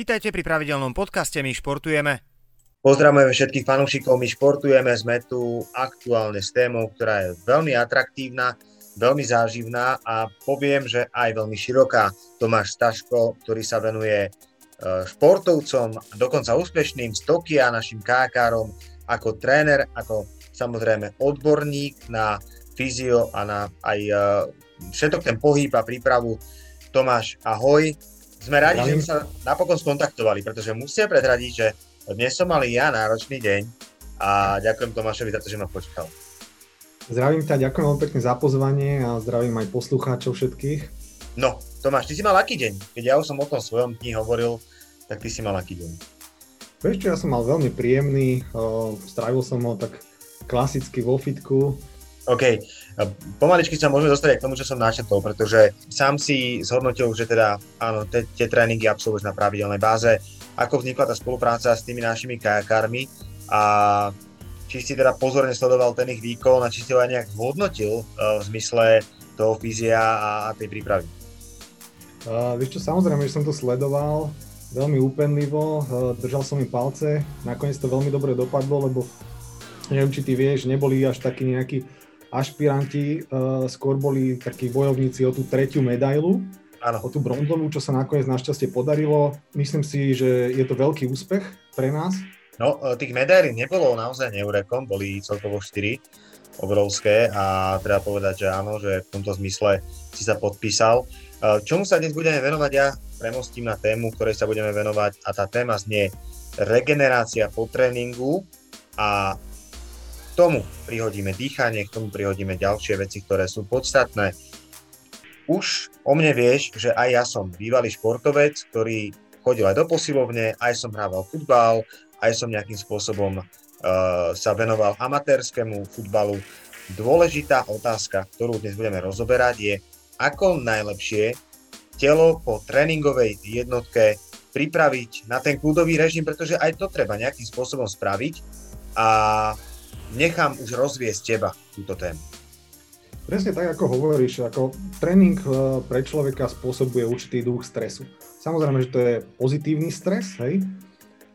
Vítajte pri pravidelnom podcaste My športujeme. Pozdravujeme všetkých fanúšikov, my športujeme, sme tu aktuálne s témou, ktorá je veľmi atraktívna, veľmi záživná a poviem, že aj veľmi široká. Tomáš Staško, ktorý sa venuje e, športovcom, dokonca úspešným z Tokia, našim kákárom, ako tréner, ako samozrejme odborník na fyzio a na aj e, všetok ten pohyb a prípravu. Tomáš, ahoj. Sme radi, že sme sa napokon skontaktovali, pretože musia predradiť, že dnes som mal ja náročný deň a ďakujem Tomášovi za to, že ma počkal. Zdravím ťa, ďakujem veľmi pekne za pozvanie a zdravím aj poslucháčov všetkých. No, Tomáš, ty si mal aký deň? Keď ja už som o tom svojom dni hovoril, tak ty si mal aký deň? Vieš čo, ja som mal veľmi príjemný, strávil som ho tak klasicky vo fitku, OK, pomaličky sa môžeme dostať k tomu, čo som načetol, pretože sám si zhodnotil, že teda áno, tie tréningy absolvuješ na pravidelnej báze. Ako vznikla tá spolupráca s tými našimi kajakármi a či si teda pozorne sledoval ten ich výkon a či si ho aj nejak zhodnotil uh, v zmysle toho fyzia a, a tej prípravy? Uh, vieš čo, samozrejme, že som to sledoval veľmi úpenlivo, uh, držal som im palce, nakoniec to veľmi dobre dopadlo, lebo neviem, či ty vieš, neboli až takí nejakí ašpiranti uh, skôr boli takí bojovníci o tú tretiu medailu, Áno. o tú bronzovú, čo sa nakoniec našťastie podarilo. Myslím si, že je to veľký úspech pre nás. No, e, tých medailí nebolo naozaj neurekom, boli celkovo 4 obrovské a treba povedať, že áno, že v tomto zmysle si sa podpísal. E, čomu sa dnes budeme venovať, ja premostím na tému, ktorej sa budeme venovať a tá téma znie regenerácia po tréningu a tomu prihodíme dýchanie, k tomu prihodíme ďalšie veci, ktoré sú podstatné. Už o mne vieš, že aj ja som bývalý športovec, ktorý chodil aj do posilovne, aj som hrával futbal, aj som nejakým spôsobom uh, sa venoval amatérskému futbalu. Dôležitá otázka, ktorú dnes budeme rozoberať, je, ako najlepšie telo po tréningovej jednotke pripraviť na ten kľudový režim, pretože aj to treba nejakým spôsobom spraviť. A nechám už rozviesť teba túto tému. Presne tak, ako hovoríš, ako tréning e, pre človeka spôsobuje určitý druh stresu. Samozrejme, že to je pozitívny stres, hej,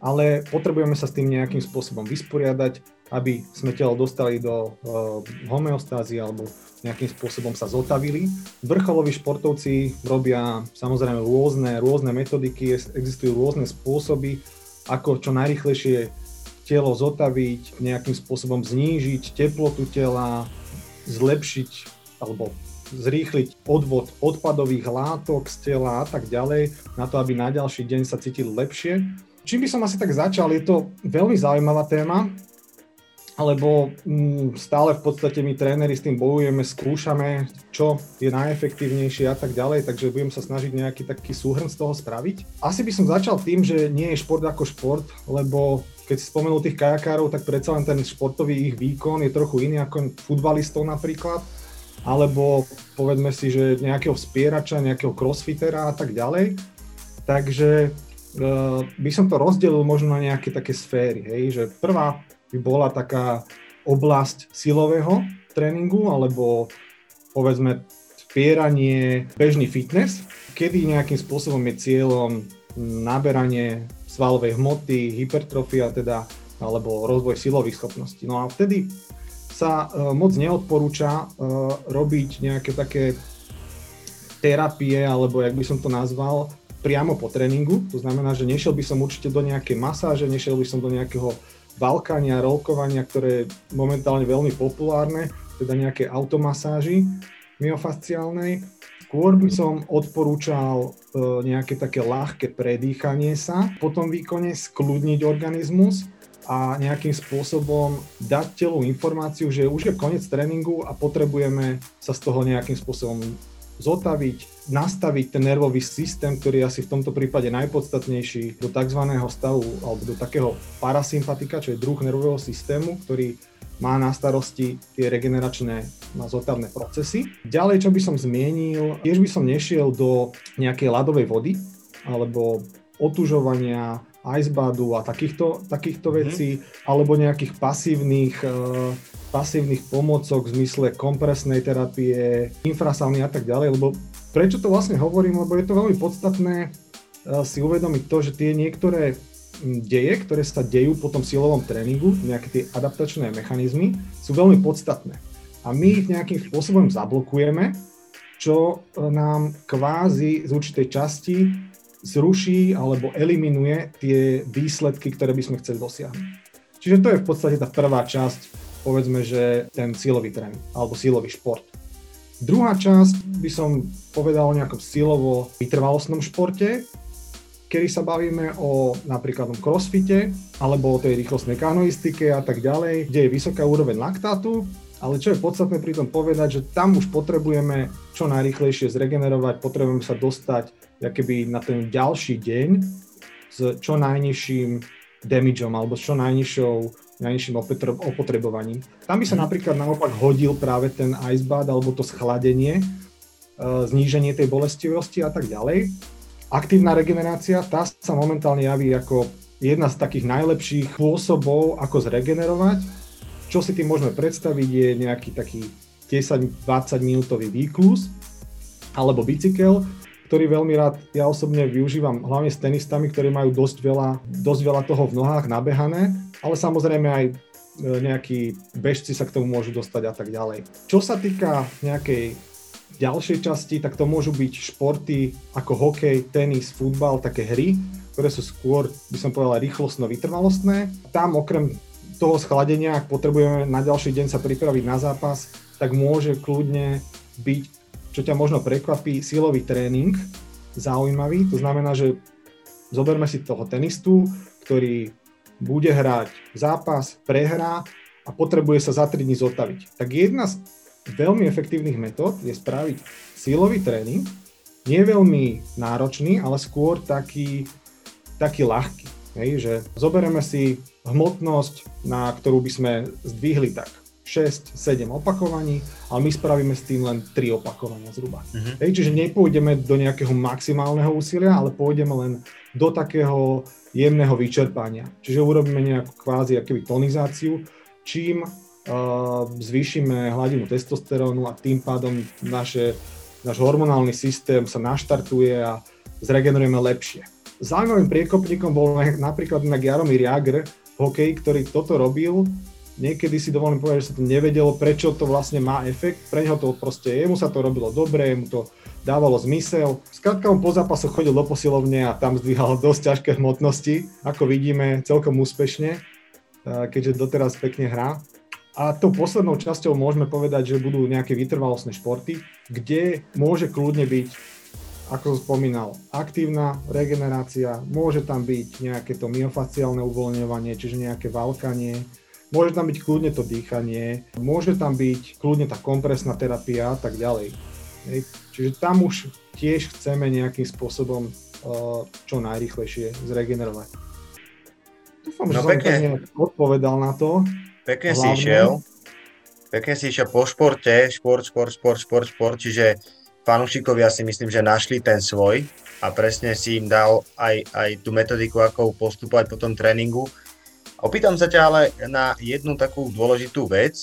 ale potrebujeme sa s tým nejakým spôsobom vysporiadať, aby sme telo dostali do uh, homeostázy alebo nejakým spôsobom sa zotavili. Vrcholoví športovci robia samozrejme rôzne, rôzne metodiky, existujú rôzne spôsoby, ako čo najrychlejšie telo zotaviť, nejakým spôsobom znížiť teplotu tela, zlepšiť alebo zrýchliť odvod odpadových látok z tela a tak ďalej, na to, aby na ďalší deň sa cítili lepšie. Čím by som asi tak začal, je to veľmi zaujímavá téma, alebo mm, stále v podstate my tréneri s tým bojujeme, skúšame, čo je najefektívnejšie a tak ďalej, takže budem sa snažiť nejaký taký súhrn z toho spraviť. Asi by som začal tým, že nie je šport ako šport, lebo keď si spomenul tých kajakárov, tak predsa len ten športový ich výkon je trochu iný ako futbalistov napríklad, alebo povedzme si, že nejakého vspierača, nejakého crossfitera a tak ďalej. Takže uh, by som to rozdelil možno na nejaké také sféry, hej, že prvá by bola taká oblasť silového tréningu alebo povedzme spieranie, bežný fitness, kedy nejakým spôsobom je cieľom naberanie svalovej hmoty, hypertrofia teda, alebo rozvoj silových schopností. No a vtedy sa uh, moc neodporúča uh, robiť nejaké také terapie, alebo jak by som to nazval, priamo po tréningu. To znamená, že nešiel by som určite do nejakej masáže, nešiel by som do nejakého balkania, rolkovania, ktoré je momentálne veľmi populárne, teda nejaké automasáži myofasciálnej. Skôr by som odporúčal e, nejaké také ľahké predýchanie sa, po tom výkone skľudniť organizmus a nejakým spôsobom dať telu informáciu, že už je koniec tréningu a potrebujeme sa z toho nejakým spôsobom zotaviť, nastaviť ten nervový systém, ktorý je asi v tomto prípade najpodstatnejší, do tzv. stavu alebo do takého parasympatika, čo je druh nervového systému, ktorý má na starosti tie regeneračné zotavné procesy. Ďalej, čo by som zmienil, tiež by som nešiel do nejakej ľadovej vody alebo otužovania, icebadu a takýchto, takýchto mm-hmm. vecí, alebo nejakých pasívnych, uh, pasívnych pomocok v zmysle kompresnej terapie, infrasauny a tak ďalej, lebo prečo to vlastne hovorím, lebo je to veľmi podstatné si uvedomiť to, že tie niektoré deje, ktoré sa dejú po tom silovom tréningu, nejaké tie adaptačné mechanizmy, sú veľmi podstatné. A my ich nejakým spôsobom zablokujeme, čo nám kvázi z určitej časti zruší alebo eliminuje tie výsledky, ktoré by sme chceli dosiahnuť. Čiže to je v podstate tá prvá časť, povedzme, že ten sílový tréning alebo sílový šport. Druhá časť by som povedal o nejakom silovo vytrvalostnom športe, kedy sa bavíme o napríklad o crossfite alebo o tej rýchlostnej kanoistike a tak ďalej, kde je vysoká úroveň laktátu, ale čo je podstatné pri tom povedať, že tam už potrebujeme čo najrýchlejšie zregenerovať, potrebujeme sa dostať keby na ten ďalší deň s čo najnižším damageom alebo s čo najnižšou, najnižším opotrebovaním. Tam by sa mhm. napríklad naopak hodil práve ten ice bath alebo to schladenie, e, zníženie tej bolestivosti a tak ďalej. Aktívna regenerácia, tá sa momentálne javí ako jedna z takých najlepších spôsobov, ako zregenerovať. Čo si tým môžeme predstaviť je nejaký taký 10-20 minútový výklus alebo bicykel, ktorý veľmi rád ja osobne využívam hlavne s tenistami, ktorí majú dosť veľa, dosť veľa toho v nohách nabehané, ale samozrejme aj e, nejakí bežci sa k tomu môžu dostať a tak ďalej. Čo sa týka nejakej ďalšej časti, tak to môžu byť športy ako hokej, tenis, futbal, také hry, ktoré sú skôr, by som povedal, rýchlostno-vytrvalostné. Tam okrem toho schladenia, ak potrebujeme na ďalší deň sa pripraviť na zápas, tak môže kľudne byť, čo ťa možno prekvapí, silový tréning zaujímavý. To znamená, že zoberme si toho tenistu, ktorý bude hrať zápas, prehrá a potrebuje sa za 3 dní zotaviť. Tak jedna z veľmi efektívnych metód je spraviť silový tréning, nie veľmi náročný, ale skôr taký, taký ľahký. Hej, že zoberieme si hmotnosť, na ktorú by sme zdvihli tak 6-7 opakovaní, ale my spravíme s tým len 3 opakovania zhruba. Uh-huh. Hej, čiže nepôjdeme do nejakého maximálneho úsilia, ale pôjdeme len do takého jemného vyčerpania. Čiže urobíme nejakú kvázi akoby tonizáciu, čím zvýšime hladinu testosterónu a tým pádom naše, náš hormonálny systém sa naštartuje a zregenerujeme lepšie. Zaujímavým priekopníkom bol napríklad inak Jaromír Jagr v hokeji, ktorý toto robil. Niekedy si dovolím povedať, že sa to nevedelo, prečo to vlastne má efekt. Pre neho to proste, jemu sa to robilo dobre, mu to dávalo zmysel. Skrátka on po zápasoch chodil do posilovne a tam zdvíhal dosť ťažké hmotnosti, ako vidíme celkom úspešne, keďže doteraz pekne hrá. A tou poslednou časťou môžeme povedať, že budú nejaké vytrvalostné športy, kde môže kľudne byť, ako som spomínal, aktívna regenerácia, môže tam byť nejaké to myofaciálne uvoľňovanie, čiže nejaké valkanie, môže tam byť kľudne to dýchanie, môže tam byť kľudne tá kompresná terapia a tak ďalej. Čiže tam už tiež chceme nejakým spôsobom uh, čo najrychlejšie zregenerovať. Dúfam, no, že som odpovedal na to. Pekne Hlavne. si išiel. Pekne si išiel po športe, šport, šport, šport, šport, šport, čiže fanúšikovia si myslím, že našli ten svoj a presne si im dal aj, aj tú metodiku, ako postupovať po tom tréningu. Opýtam sa ťa ale na jednu takú dôležitú vec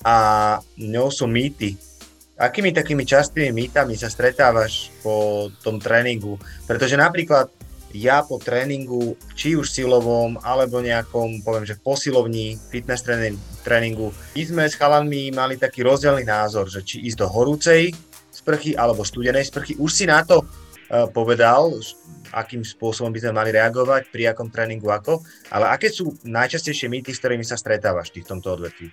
a ňou sú mýty. Akými takými častými mýtami sa stretávaš po tom tréningu? Pretože napríklad ja po tréningu, či už silovom, alebo nejakom, poviem, že posilovní, fitness tréningu, my sme s chalanmi mali taký rozdielný názor, že či ísť do horúcej sprchy alebo studenej sprchy. Už si na to uh, povedal, akým spôsobom by sme mali reagovať, pri akom tréningu ako, ale aké sú najčastejšie mýty, s ktorými sa stretávaš v tomto odvetví?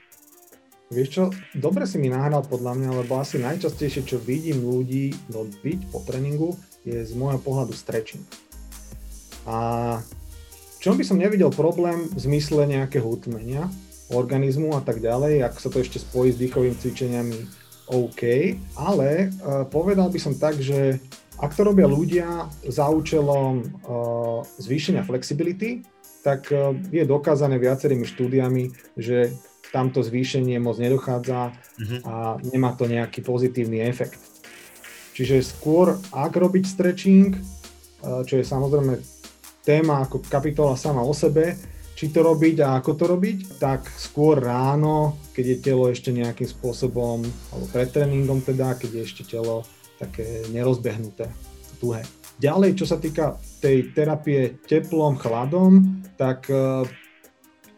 Vieš čo, dobre si mi nahral podľa mňa, lebo asi najčastejšie, čo vidím ľudí robiť po tréningu, je z môjho pohľadu stretching. A v čom by som nevidel problém v zmysle nejakého utlmenia organizmu a tak ďalej, ak sa to ešte spojí s dýchovými cvičeniami, OK, ale uh, povedal by som tak, že ak to robia ľudia za účelom uh, zvýšenia flexibility, tak uh, je dokázané viacerými štúdiami, že tamto zvýšenie moc nedochádza uh-huh. a nemá to nejaký pozitívny efekt. Čiže skôr, ak robiť stretching, čo je samozrejme téma ako kapitola sama o sebe, či to robiť a ako to robiť, tak skôr ráno, keď je telo ešte nejakým spôsobom, alebo pred tréningom teda, keď je ešte telo také nerozbehnuté, tuhé. ďalej, čo sa týka tej terapie teplom, chladom, tak e,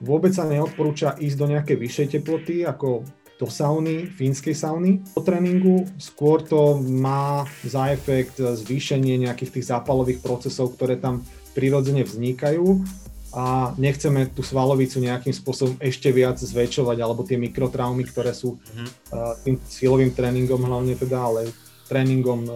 vôbec sa neodporúča ísť do nejakej vyššej teploty, ako do sauny, fínskej sauny po tréningu. Skôr to má za efekt zvýšenie nejakých tých zápalových procesov, ktoré tam prirodzene vznikajú a nechceme tú svalovicu nejakým spôsobom ešte viac zväčšovať, alebo tie mikrotraumy, ktoré sú mm-hmm. uh, tým silovým tréningom hlavne teda, ale tréningom uh,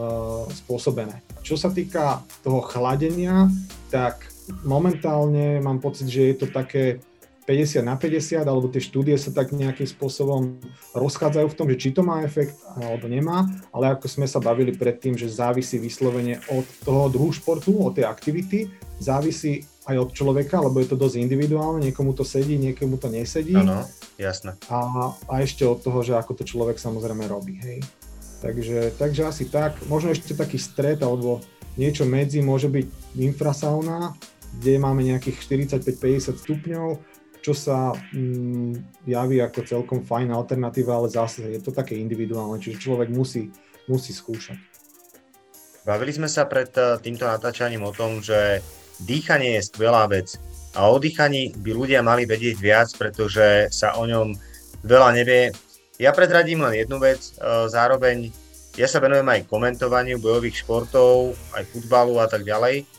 spôsobené. Čo sa týka toho chladenia, tak momentálne mám pocit, že je to také 50 na 50, alebo tie štúdie sa tak nejakým spôsobom rozchádzajú v tom, že či to má efekt alebo nemá, ale ako sme sa bavili predtým, že závisí vyslovene od toho druhu športu, od tej aktivity, závisí aj od človeka, lebo je to dosť individuálne, niekomu to sedí, niekomu to nesedí. Áno, jasné. A, a ešte od toho, že ako to človek samozrejme robí, hej. Takže, takže asi tak. Možno ešte taký stred alebo niečo medzi môže byť infrasauna, kde máme nejakých 45-50 stupňov, čo sa mm, javí ako celkom fajn alternatíva, ale zase je to také individuálne, čiže človek musí, musí skúšať. Bavili sme sa pred eh, týmto natáčaním o tom, že dýchanie je skvelá vec a o dýchaní by ľudia mali vedieť viac, pretože sa o ňom veľa nevie. Ja predradím len jednu vec, e, zároveň ja sa venujem aj komentovaniu bojových športov, aj futbalu a tak ďalej.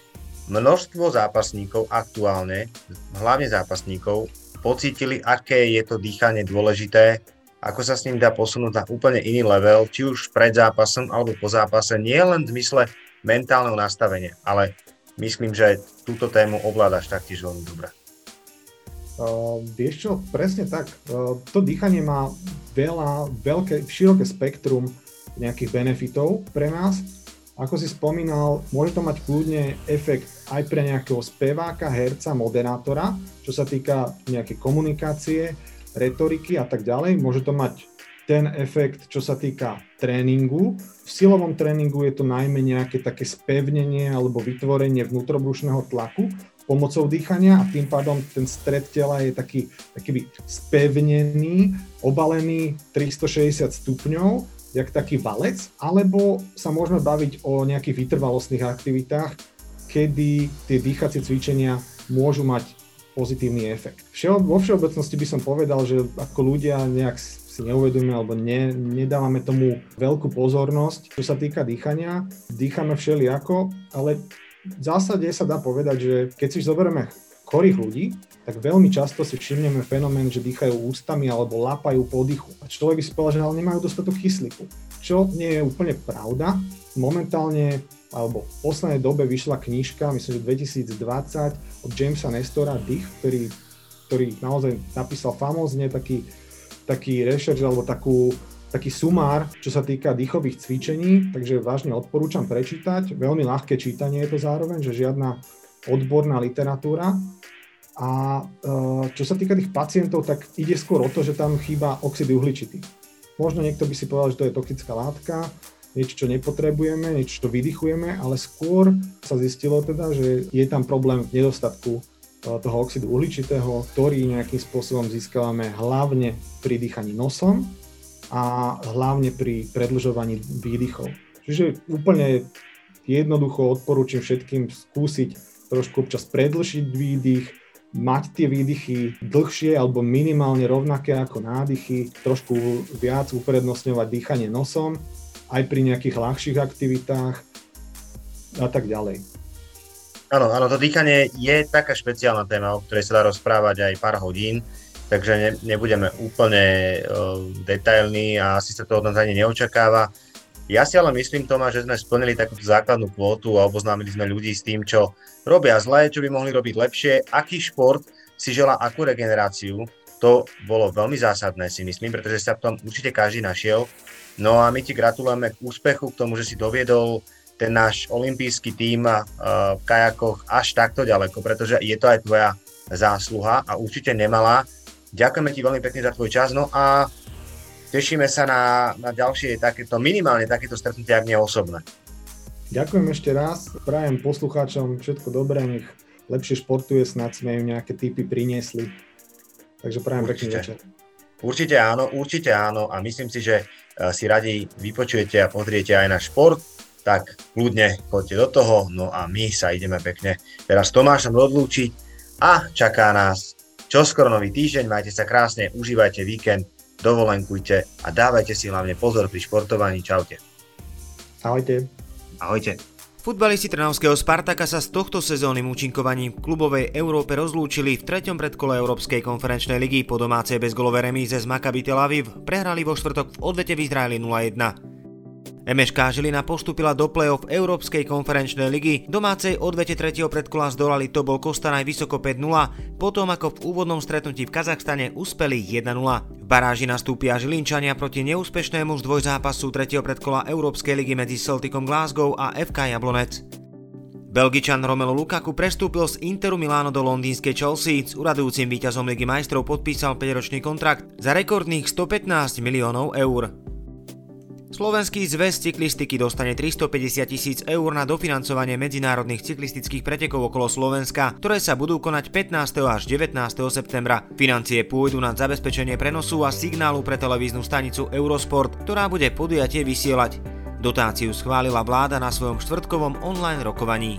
Množstvo zápasníkov aktuálne, hlavne zápasníkov, pocítili, aké je to dýchanie dôležité, ako sa s ním dá posunúť na úplne iný level, či už pred zápasom alebo po zápase, nie len v zmysle mentálneho nastavenia, ale myslím, že túto tému ovládaš taktiež veľmi dobre. Uh, vieš čo, presne tak. Uh, to dýchanie má veľa, veľké, široké spektrum nejakých benefitov pre nás. Ako si spomínal, môže to mať kľudne efekt aj pre nejakého speváka, herca, moderátora, čo sa týka nejakej komunikácie, retoriky a tak ďalej. Môže to mať ten efekt, čo sa týka tréningu. V silovom tréningu je to najmä nejaké také spevnenie alebo vytvorenie vnútrobrušného tlaku, pomocou dýchania a tým pádom ten stred tela je taký, taký spevnený, obalený 360 stupňov, jak taký valec, alebo sa môžeme baviť o nejakých vytrvalostných aktivitách, kedy tie dýchacie cvičenia môžu mať pozitívny efekt. Vo všeobecnosti by som povedal, že ako ľudia nejak si neuvedomíme alebo ne, nedávame tomu veľkú pozornosť, čo sa týka dýchania. Dýchame všelijako, ale v zásade sa dá povedať, že keď si zoberieme chorých ľudí, tak veľmi často si všimneme fenomén, že dýchajú ústami alebo lapajú po dýchu. A človek by si povedal, že ale nemajú dostatok kyslíku. Čo nie je úplne pravda. Momentálne alebo v poslednej dobe vyšla knižka, myslím, že 2020 od Jamesa Nestora Dých, ktorý, ktorý naozaj napísal famózne taký, taký rešerš alebo takú, taký sumár, čo sa týka dýchových cvičení, takže vážne odporúčam prečítať. Veľmi ľahké čítanie je to zároveň, že žiadna odborná literatúra. A e, čo sa týka tých pacientov, tak ide skôr o to, že tam chýba oxid uhličitý. Možno niekto by si povedal, že to je toxická látka, niečo, čo nepotrebujeme, niečo, čo vydychujeme, ale skôr sa zistilo teda, že je tam problém v nedostatku e, toho oxidu uhličitého, ktorý nejakým spôsobom získavame hlavne pri dýchaní nosom a hlavne pri predlžovaní výdychov. Čiže úplne jednoducho odporúčam všetkým skúsiť trošku občas predlžiť výdych, mať tie výdychy dlhšie alebo minimálne rovnaké ako nádychy, trošku viac uprednostňovať dýchanie nosom, aj pri nejakých ľahších aktivitách a tak ďalej. Áno, áno, to dýchanie je taká špeciálna téma, o ktorej sa dá rozprávať aj pár hodín takže ne, nebudeme úplne uh, detailní a asi sa to od nás ani neočakáva. Ja si ale myslím, Tomáš, že sme splnili takúto základnú kvótu a oboznámili sme ľudí s tým, čo robia zle, čo by mohli robiť lepšie, aký šport si žela akú regeneráciu. To bolo veľmi zásadné, si myslím, pretože sa v tom určite každý našiel. No a my ti gratulujeme k úspechu, k tomu, že si doviedol ten náš olimpijský tím v kajakoch až takto ďaleko, pretože je to aj tvoja zásluha a určite nemala. Ďakujeme ti veľmi pekne za tvoj čas, no a tešíme sa na, na ďalšie takéto, minimálne takéto stretnutie, ak nie osobné. Ďakujem ešte raz, prajem poslucháčom všetko dobré, nech lepšie športuje, snad sme im nejaké typy priniesli. Takže prajem pekný večer. Určite áno, určite áno a myslím si, že eh, si radi vypočujete a pozriete aj na šport tak kľudne poďte do toho, no a my sa ideme pekne teraz s Tomášom odlúčiť a čaká nás čoskoro nový týždeň, majte sa krásne, užívajte víkend, dovolenkujte a dávajte si hlavne pozor pri športovaní. Čaute. Ahojte. Ahojte. Futbalisti Trnavského Spartaka sa s tohto sezónnym účinkovaním v klubovej Európe rozlúčili v treťom predkole Európskej konferenčnej ligy po domácej bezgolové remíze z Maccabi Tel Aviv. Prehrali vo štvrtok v odvete v Izraeli 0-1. MŠK Žilina postupila do play-off Európskej konferenčnej ligy. Domácej odvete tretieho predkola zdolali Tobol Kostanaj vysoko 5-0, potom ako v úvodnom stretnutí v Kazachstane uspeli 1-0. V baráži nastúpia Žilinčania proti neúspešnému z dvojzápasu tretieho predkola Európskej ligy medzi Celticom Glasgow a FK Jablonec. Belgičan Romelu Lukaku prestúpil z Interu Miláno do londýnskej Chelsea. S uradujúcim víťazom Ligy majstrov podpísal 5-ročný kontrakt za rekordných 115 miliónov eur. Slovenský zväz cyklistiky dostane 350 tisíc eur na dofinancovanie medzinárodných cyklistických pretekov okolo Slovenska, ktoré sa budú konať 15. až 19. septembra. Financie pôjdu na zabezpečenie prenosu a signálu pre televíznu stanicu Eurosport, ktorá bude podujatie vysielať. Dotáciu schválila vláda na svojom štvrtkovom online rokovaní.